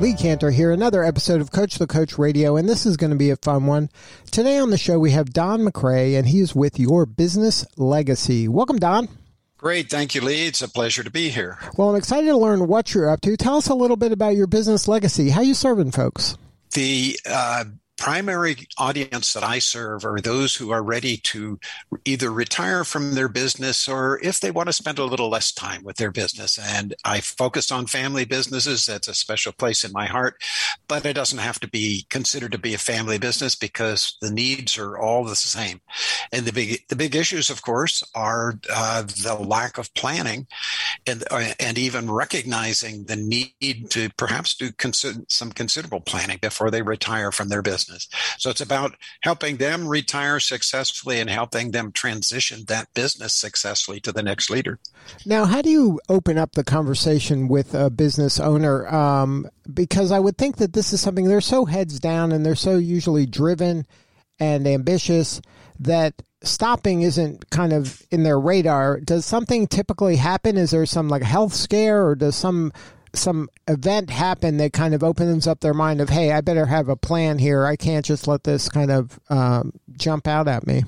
Lee Kantor here, another episode of Coach the Coach Radio, and this is going to be a fun one. Today on the show, we have Don McCray, and he is with Your Business Legacy. Welcome, Don. Great. Thank you, Lee. It's a pleasure to be here. Well, I'm excited to learn what you're up to. Tell us a little bit about your business legacy. How you serving folks? The uh, primary audience that I serve are those who are ready to either retire from their business or if they want to spend a little less time with their business. And I focus on family businesses. That's a special place in my heart, but it doesn't have to be considered to be a family business because the needs are all the same. And the big, the big issues, of course, are uh, the lack of planning and, uh, and even recognizing the need to perhaps do consider, some considerable planning before they retire from their business business. So it's about helping them retire successfully and helping them transition that business successfully to the next leader. Now, how do you open up the conversation with a business owner? Um, because I would think that this is something they're so heads down and they're so usually driven and ambitious that stopping isn't kind of in their radar. Does something typically happen? Is there some like health scare or does some some event happen that kind of opens up their mind of, hey, I better have a plan here. I can't just let this kind of um, jump out at me.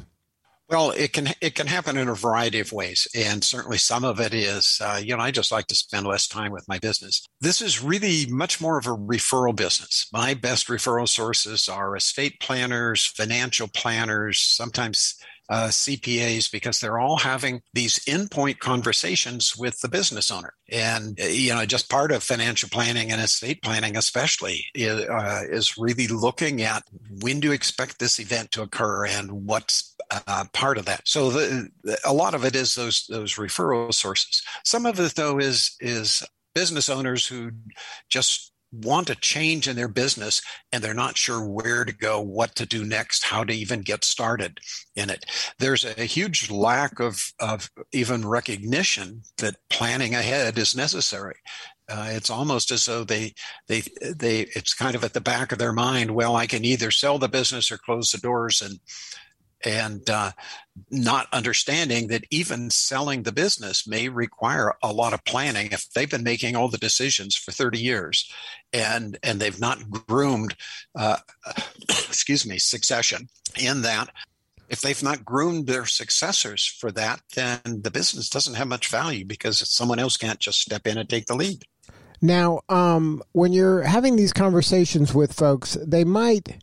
Well, it can it can happen in a variety of ways, and certainly some of it is, uh, you know, I just like to spend less time with my business. This is really much more of a referral business. My best referral sources are estate planners, financial planners, sometimes uh, CPAs because they're all having these in-point conversations with the business owner. And, uh, you know, just part of financial planning and estate planning, especially, is, uh, is really looking at when to expect this event to occur and what's uh, part of that. So the, a lot of it is those those referral sources. Some of it, though, is is business owners who just want a change in their business and they're not sure where to go, what to do next, how to even get started in it. There's a huge lack of, of even recognition that planning ahead is necessary. Uh, it's almost as though they they they it's kind of at the back of their mind well i can either sell the business or close the doors and and uh, not understanding that even selling the business may require a lot of planning if they've been making all the decisions for 30 years and and they've not groomed uh, excuse me succession in that. If they've not groomed their successors for that then the business doesn't have much value because someone else can't just step in and take the lead. Now um, when you're having these conversations with folks they might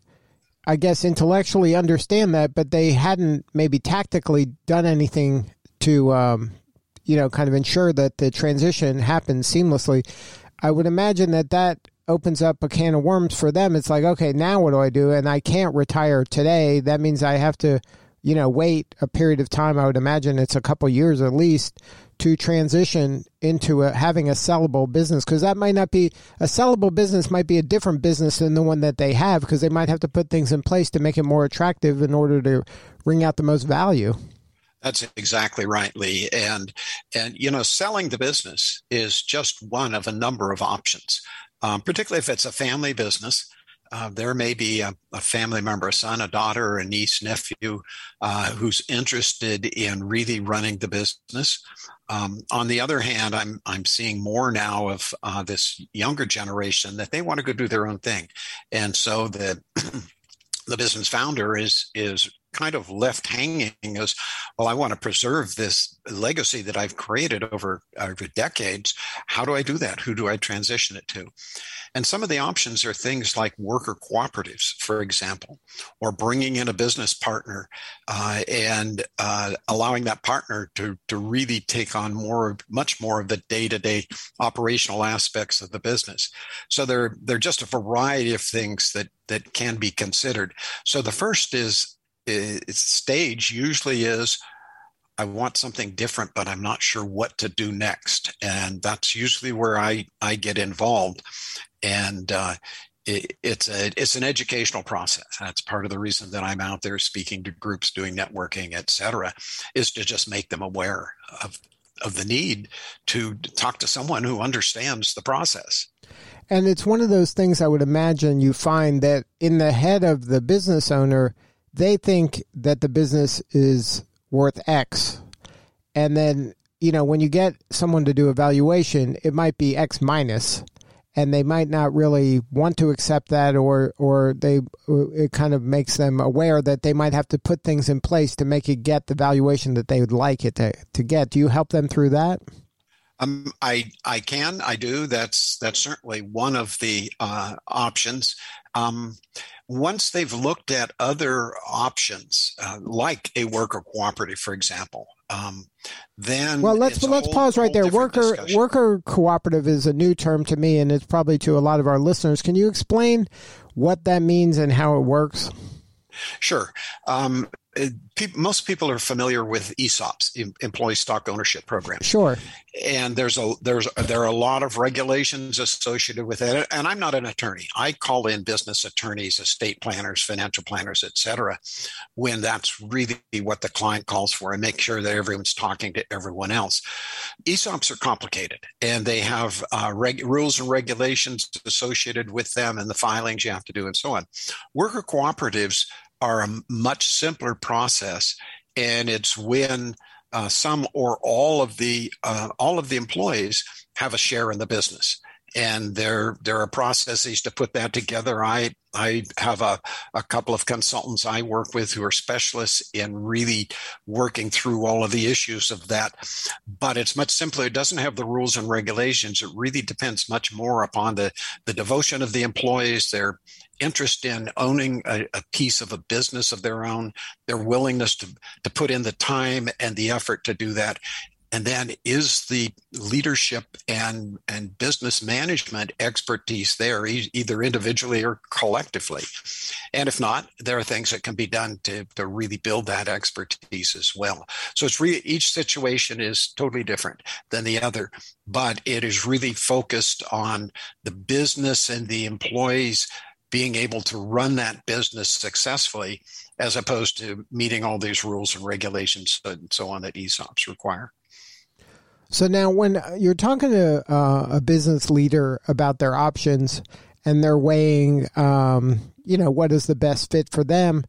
I guess, intellectually understand that, but they hadn't maybe tactically done anything to, um, you know, kind of ensure that the transition happens seamlessly. I would imagine that that opens up a can of worms for them. It's like, okay, now what do I do? And I can't retire today. That means I have to, you know, wait a period of time. I would imagine it's a couple years at least to transition into a, having a sellable business because that might not be a sellable business might be a different business than the one that they have because they might have to put things in place to make it more attractive in order to bring out the most value that's exactly right lee and and you know selling the business is just one of a number of options um, particularly if it's a family business uh, there may be a, a, family member, a son, a daughter, a niece, nephew, uh, who's interested in really running the business. Um, on the other hand, I'm I'm seeing more now of uh, this younger generation that they want to go do their own thing, and so the the business founder is is kind of left hanging as well i want to preserve this legacy that i've created over over decades. How do i do that? Who do i transition it to and some of the options are things like worker cooperatives, for example, or bringing in a business partner uh, and uh, allowing that partner to, to really take on more, much more of the day to day operational aspects of the business. So there, there are just a variety of things that, that can be considered. So the first is, is stage usually is I want something different, but I'm not sure what to do next. And that's usually where I, I get involved. And uh, it, it's a it's an educational process. That's part of the reason that I'm out there speaking to groups, doing networking, et cetera, is to just make them aware of of the need to talk to someone who understands the process. And it's one of those things I would imagine you find that in the head of the business owner, they think that the business is worth X. And then, you know, when you get someone to do a valuation, it might be X minus and they might not really want to accept that or or they it kind of makes them aware that they might have to put things in place to make it get the valuation that they would like it to, to get. Do you help them through that? Um, I I can I do. That's that's certainly one of the uh, options. Um, once they've looked at other options, uh, like a worker cooperative, for example, um, then well let's let's whole, pause right there. Worker discussion. worker cooperative is a new term to me, and it's probably to a lot of our listeners. Can you explain what that means and how it works? Sure. Um, most people are familiar with ESOPs, employee stock ownership program. Sure. And there's a there's there are a lot of regulations associated with it. And I'm not an attorney. I call in business attorneys, estate planners, financial planners, etc. When that's really what the client calls for, and make sure that everyone's talking to everyone else. ESOPs are complicated, and they have uh, reg- rules and regulations associated with them, and the filings you have to do, and so on. Worker cooperatives are a much simpler process, and it's when uh, some or all of the uh, all of the employees have a share in the business and there there are processes to put that together. I I have a, a couple of consultants I work with who are specialists in really working through all of the issues of that. But it's much simpler. It doesn't have the rules and regulations. It really depends much more upon the, the devotion of the employees, their interest in owning a, a piece of a business of their own, their willingness to, to put in the time and the effort to do that, and then is the leadership and and business management expertise there either individually or collectively and if not there are things that can be done to, to really build that expertise as well so it's really each situation is totally different than the other but it is really focused on the business and the employees being able to run that business successfully as opposed to meeting all these rules and regulations and so on that ESOPs require. So now, when you're talking to uh, a business leader about their options and they're weighing, um, you know, what is the best fit for them,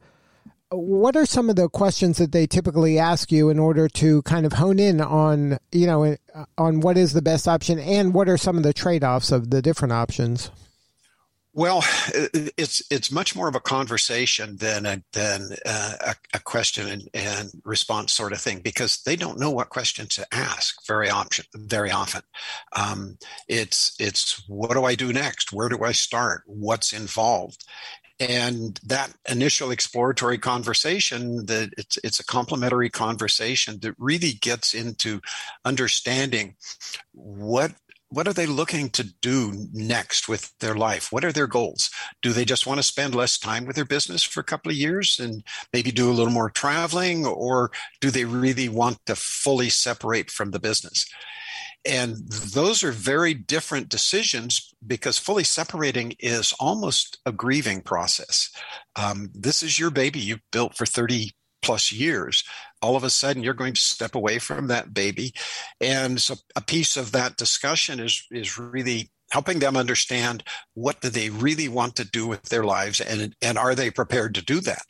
what are some of the questions that they typically ask you in order to kind of hone in on, you know, on what is the best option and what are some of the trade offs of the different options? Well, it's it's much more of a conversation than a than a, a question and, and, response sort of thing because they don't know what questions to ask very often. Very often, um, it's it's what do I do next? Where do I start? What's involved? And that initial exploratory conversation, that it's it's a complimentary conversation that really gets into understanding what what are they looking to do next with their life? What are their goals? Do they just want to spend less time with their business for a couple of years and maybe do a little more traveling? Or do they really want to fully separate from the business? And those are very different decisions because fully separating is almost a grieving process. Um, this is your baby you've built for 30 plus years all of a sudden you're going to step away from that baby. And so a piece of that discussion is is really helping them understand what do they really want to do with their lives and and are they prepared to do that?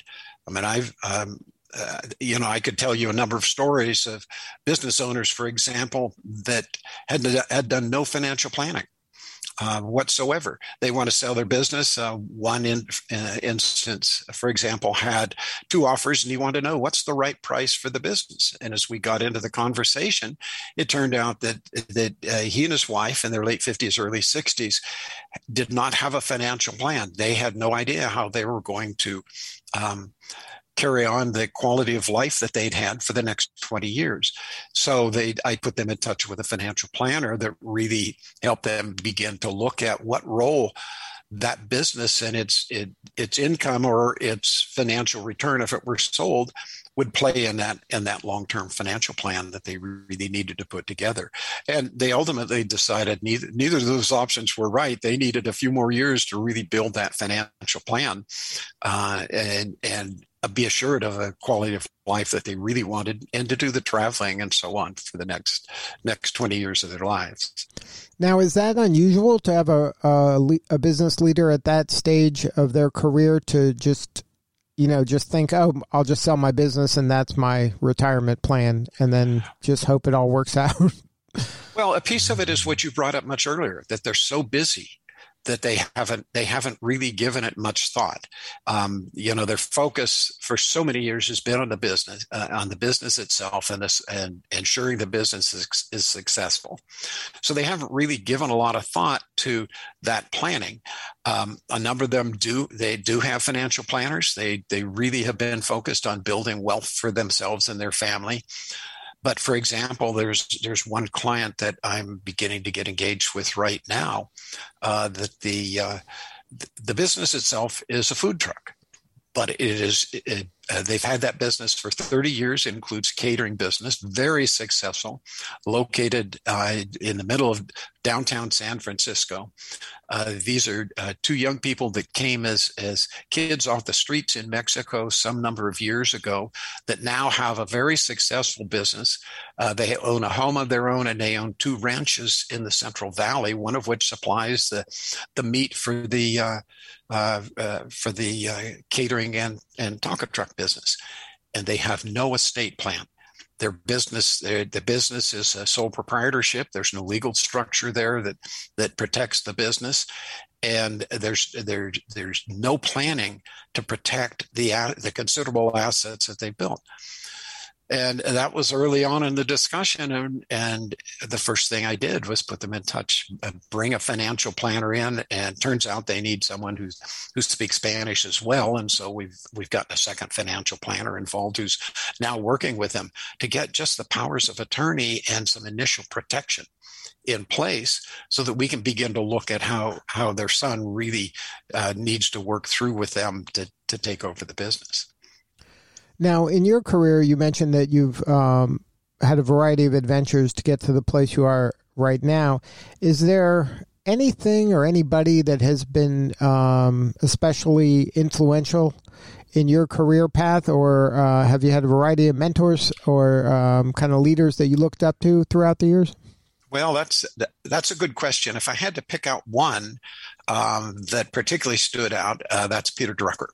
I mean i've um, uh, you know, I could tell you a number of stories of business owners, for example, that had had done no financial planning uh, whatsoever. They want to sell their business. Uh, one in, uh, instance, for example, had two offers, and he wanted to know what's the right price for the business. And as we got into the conversation, it turned out that that uh, he and his wife, in their late fifties, early sixties, did not have a financial plan. They had no idea how they were going to. Um, carry on the quality of life that they'd had for the next 20 years. So they, I put them in touch with a financial planner that really helped them begin to look at what role that business and its it, its income or its financial return if it were sold would play in that in that long-term financial plan that they really needed to put together and they ultimately decided neither neither of those options were right they needed a few more years to really build that financial plan uh, and and Uh, be assured of a quality of life that they really wanted and to do the traveling and so on for the next next 20 years of their lives. Now is that unusual to have a, a, a business leader at that stage of their career to just you know just think oh i'll just sell my business and that's my retirement plan and then just hope it all works out? Well a piece of it is what you brought up much earlier that they're so busy that they haven't they haven't really given it much thought. Um, you know, their focus for so many years has been on the business, uh, on the business itself, and this and ensuring the business is, is successful. So they haven't really given a lot of thought to that planning. Um, a number of them do they do have financial planners. They they really have been focused on building wealth for themselves and their family. But for example, there's there's one client that I'm beginning to get engaged with right now. Uh, that the uh, the business itself is a food truck, but it is it, uh, they've had that business for 30 years. Includes catering business, very successful, located uh, in the middle of downtown San Francisco. Uh, these are uh, two young people that came as as kids off the streets in Mexico some number of years ago that now have a very successful business. Uh, they own a home of their own and they own two ranches in the Central Valley, one of which supplies the the meat for the uh, for the catering and, and taco truck business. And they have no estate plan. Their business, the business is a sole proprietorship. There's no legal structure there that, that protects the business. And there's there, there's no planning to protect the the considerable assets that they built and that was early on in the discussion and, and the first thing i did was put them in touch bring a financial planner in and turns out they need someone who's who speaks spanish as well and so we've we've got a second financial planner involved who's now working with them to get just the powers of attorney and some initial protection in place so that we can begin to look at how how their son really uh, needs to work through with them to to take over the business now, in your career, you mentioned that you've um, had a variety of adventures to get to the place you are right now. Is there anything or anybody that has been um, especially influential in your career path, or uh, have you had a variety of mentors or um, kind of leaders that you looked up to throughout the years? Well, that's that's a good question. If I had to pick out one um, that particularly stood out, uh, that's Peter Drucker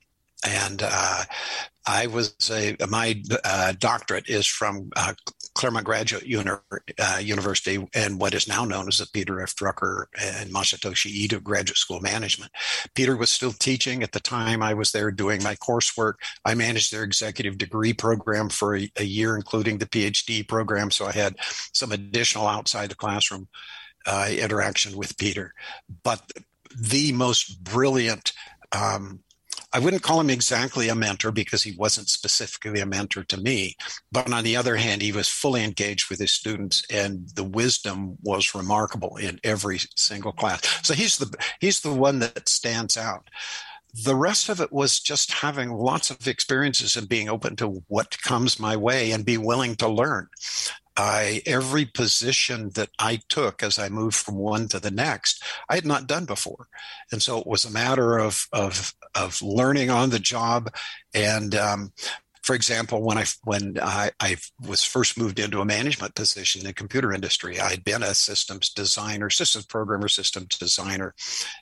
and uh, I was a my uh, doctorate is from uh, Claremont Graduate Uni- uh, University and what is now known as the Peter F. Drucker and Masatoshi Ito Graduate School of Management. Peter was still teaching at the time I was there doing my coursework. I managed their executive degree program for a, a year, including the PhD program, so I had some additional outside the classroom uh, interaction with Peter. But the most brilliant um, I wouldn't call him exactly a mentor because he wasn't specifically a mentor to me. But on the other hand, he was fully engaged with his students and the wisdom was remarkable in every single class. So he's the he's the one that stands out. The rest of it was just having lots of experiences and being open to what comes my way and be willing to learn. I every position that I took as I moved from one to the next, I had not done before, and so it was a matter of of of learning on the job. And um, for example, when I when I, I was first moved into a management position in the computer industry, I had been a systems designer, systems programmer, systems designer,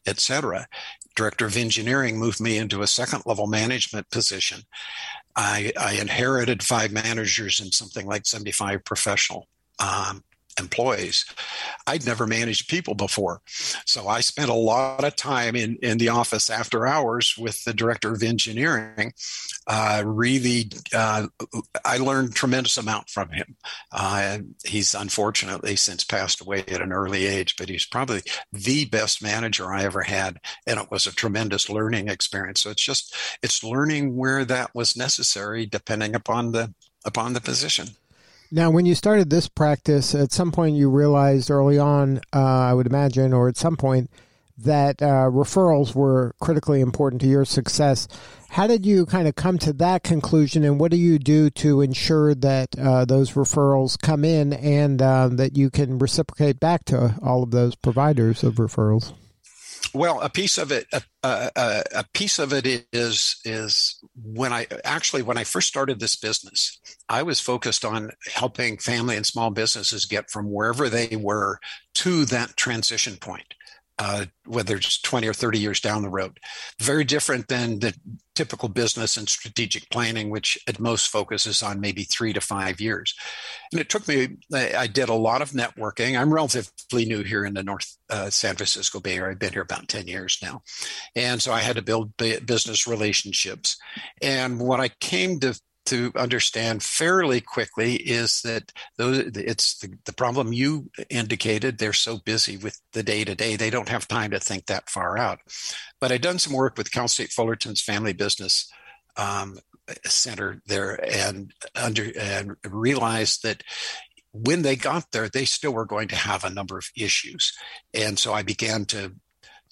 etc. Director of engineering moved me into a second level management position. I, I inherited five managers and something like 75 professional um, employees. I'd never managed people before. So I spent a lot of time in, in the office after hours with the director of engineering. Uh, really, uh, I learned tremendous amount from him. Uh, he's unfortunately since passed away at an early age, but he's probably the best manager I ever had. And it was a tremendous learning experience. So it's just, it's learning where that was necessary depending upon the, upon the position. Now, when you started this practice, at some point you realized early on, uh, I would imagine, or at some point, that uh, referrals were critically important to your success. How did you kind of come to that conclusion, and what do you do to ensure that uh, those referrals come in and uh, that you can reciprocate back to all of those providers of referrals? Well, a piece of it, a, a, a, piece of it is is when I actually when I first started this business, I was focused on helping family and small businesses get from wherever they were to that transition point uh, whether it's 20 or 30 years down the road. Very different than the typical business and strategic planning, which at most focuses on maybe three to five years. And it took me, I did a lot of networking. I'm relatively new here in the North uh, San Francisco Bay Area. I've been here about 10 years now. And so I had to build business relationships. And what I came to to understand fairly quickly is that those, it's the, the problem you indicated. They're so busy with the day to day, they don't have time to think that far out. But I'd done some work with Cal State Fullerton's Family Business um, Center there, and under and realized that when they got there, they still were going to have a number of issues. And so I began to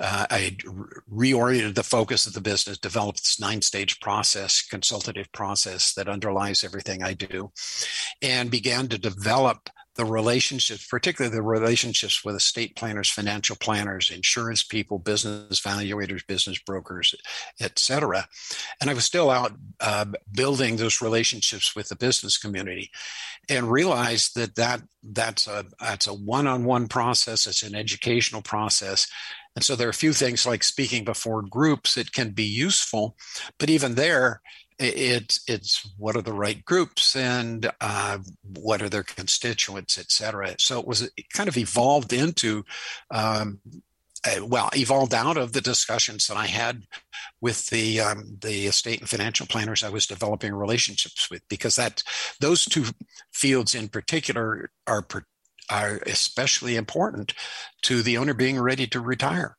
uh, I reoriented the focus of the business, developed this nine stage process, consultative process that underlies everything I do, and began to develop the relationships, particularly the relationships with estate planners, financial planners, insurance people, business valuators, business brokers, et cetera. And I was still out uh, building those relationships with the business community and realized that, that that's a that's a one-on-one process, it's an educational process. And so there are a few things like speaking before groups that can be useful, but even there, it's it's what are the right groups and uh, what are their constituents, et cetera. So it was it kind of evolved into. Um, well, evolved out of the discussions that I had with the um, the estate and financial planners I was developing relationships with, because that those two fields in particular are are especially important to the owner being ready to retire.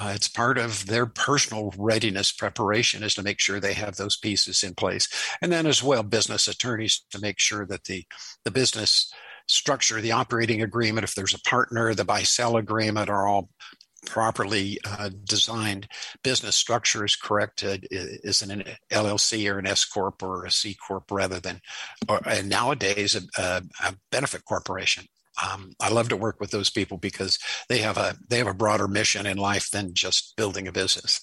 Uh, it's part of their personal readiness preparation is to make sure they have those pieces in place. And then as well, business attorneys to make sure that the, the business structure, the operating agreement, if there's a partner, the buy-sell agreement are all properly uh, designed business structure is correct uh, is an LLC or an S corp or a C corp rather than or, and nowadays a, a benefit corporation um, I love to work with those people because they have a they have a broader mission in life than just building a business.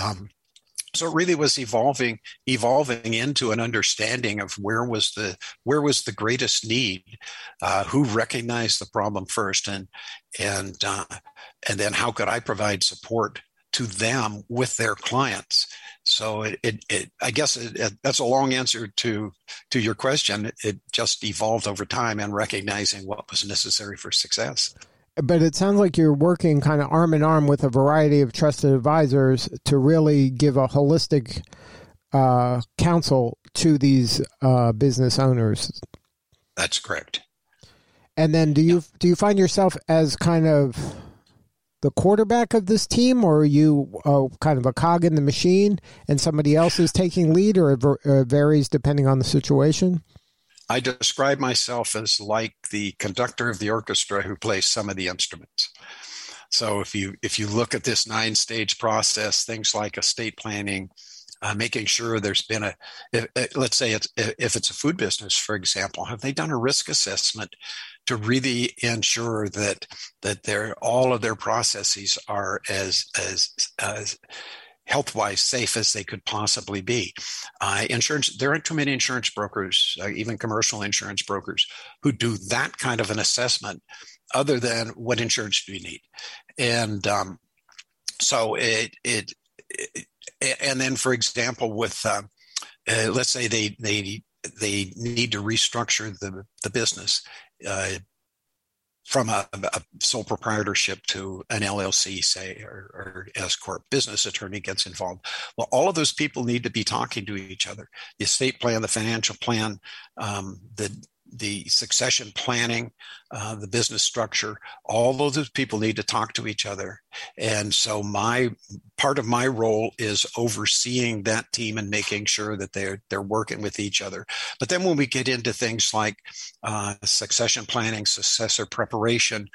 Um, so it really was evolving evolving into an understanding of where was the where was the greatest need uh, who recognized the problem first and and uh, and then how could i provide support to them with their clients so it, it, it I guess it, that's a long answer to to your question. It just evolved over time and recognizing what was necessary for success. But it sounds like you're working kind of arm in arm with a variety of trusted advisors to really give a holistic uh, counsel to these uh, business owners. That's correct. And then, do you yeah. do you find yourself as kind of the quarterback of this team, or are you uh, kind of a cog in the machine and somebody else is taking lead, or it uh, varies depending on the situation? I describe myself as like the conductor of the orchestra who plays some of the instruments. So if you if you look at this nine stage process, things like estate planning, uh, making sure there's been a if, let's say it's if it's a food business, for example, have they done a risk assessment to really ensure that that their all of their processes are as as as health wise safe as they could possibly be. Uh, insurance, there aren't too many insurance brokers, uh, even commercial insurance brokers, who do that kind of an assessment other than what insurance do you need. And um, so it, it, it, and then for example, with, uh, uh let's say they, they, they need to restructure the, the business from a, a, sole proprietorship to an LLC, say, or, or S corp, business attorney gets involved. Well, all of those people need to be talking to each other. The estate plan, the financial plan, um, the the succession planning, uh, the business structure, all those people need to talk to each other. And so my part of my role is overseeing that team and making sure that they're they're working with each other. But then when we get into things like uh, succession planning, successor preparation,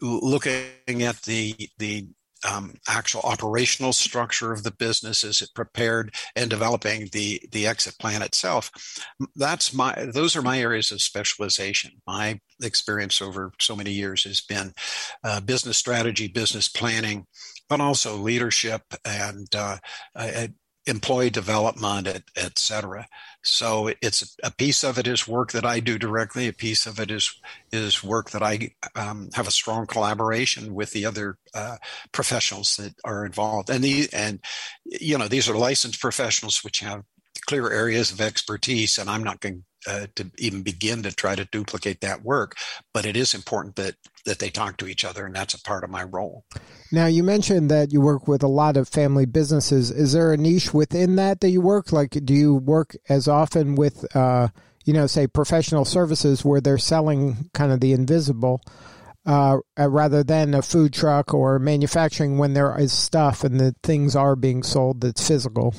looking at the the um, actual operational structure of the business? as it prepared and developing the the exit plan itself? That's my those are my areas of specialization. My experience over so many years has been uh, business strategy, business planning, but also leadership and uh, employee development, et, et cetera. So it's a piece of it is work that I do directly. A piece of it is is work that I um, have a strong collaboration with the other uh, professionals that are involved. And the and you know these are licensed professionals which have clear areas of expertise, and I'm not going uh, to even begin to try to duplicate that work. But it is important that that they talk to each other, and that's a part of my role. Now, you mentioned that you work with a lot of family businesses. Is there a niche within that that you work? Like, do you work as often with, uh, you know, say professional services where they're selling kind of the invisible? Uh, rather than a food truck or manufacturing when there is stuff and the things are being sold that's physical.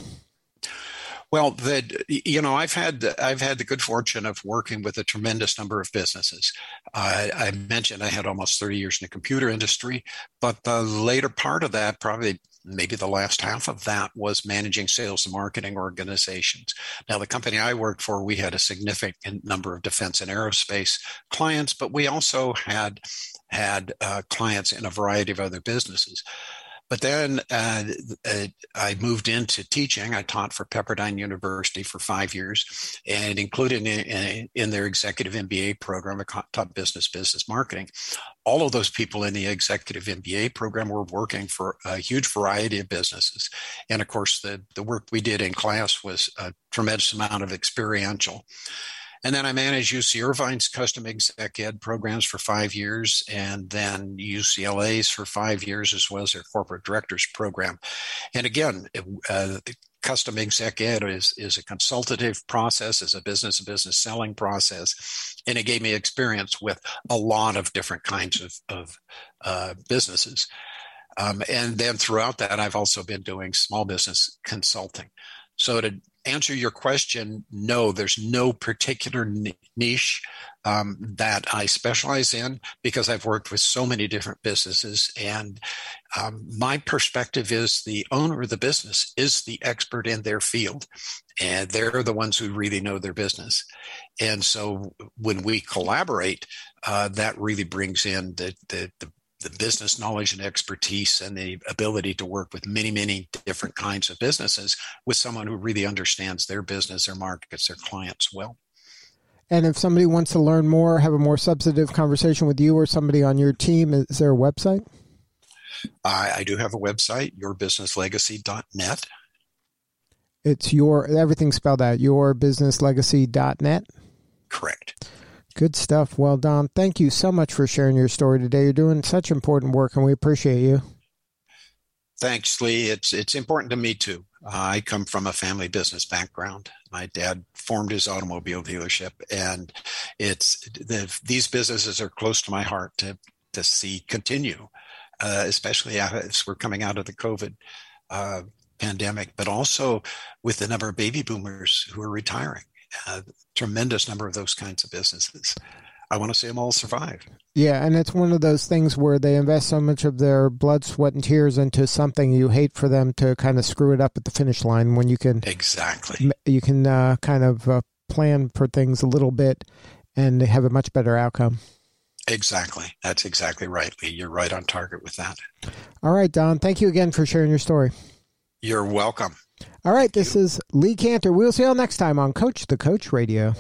Well, the you know I've had I've had the good fortune of working with a tremendous number of businesses. I mentioned I had almost 30 years in the computer industry, but the later part of that, probably maybe the last half of that, was managing sales and marketing organizations. Now, the company I worked for, we had a significant number of defense and aerospace clients, but we also had had uh, clients in a variety of other businesses. But then uh, uh, I moved into teaching. I taught for Pepperdine University for five years and included in, in their executive MBA program, I taught business, business marketing. All of those people in the executive MBA program were working for a huge variety of businesses. And of course, the, the work we did in class was a tremendous amount of experiential. And then I managed UC Irvine's custom exec ed programs for five years, and then UCLA's for five years, as well as their corporate directors program. And again, uh, custom exec ed is, is a consultative process, is a business to business selling process. And it gave me experience with a lot of different kinds of, of uh, businesses. Um, and then throughout that, I've also been doing small business consulting. So to answer your question, no, there's no particular niche um, that I specialize in because I've worked with so many different businesses. And um, my perspective is the owner of the business is the expert in their field, and they're the ones who really know their business. And so when we collaborate, uh, that really brings in the, the, the the business knowledge and expertise and the ability to work with many, many different kinds of businesses with someone who really understands their business, their markets, their clients well. And if somebody wants to learn more, have a more substantive conversation with you or somebody on your team, is there a website? I, I do have a website, yourbusinesslegacy.net. It's your everything spelled out, yourbusinesslegacy.net. Correct. Good stuff. Well, Don, thank you so much for sharing your story today. You're doing such important work, and we appreciate you. Thanks, Lee. It's it's important to me too. Uh, I come from a family business background. My dad formed his automobile dealership, and it's the, these businesses are close to my heart to to see continue, uh, especially as we're coming out of the COVID uh, pandemic, but also with the number of baby boomers who are retiring a tremendous number of those kinds of businesses. I want to see them all survive. Yeah, and it's one of those things where they invest so much of their blood, sweat, and tears into something you hate for them to kind of screw it up at the finish line. When you can exactly, you can uh, kind of uh, plan for things a little bit and have a much better outcome. Exactly, that's exactly right, Lee. You're right on target with that. All right, Don. Thank you again for sharing your story. You're welcome. All right, this is Lee Kantor. We'll see you all next time on Coach the Coach Radio.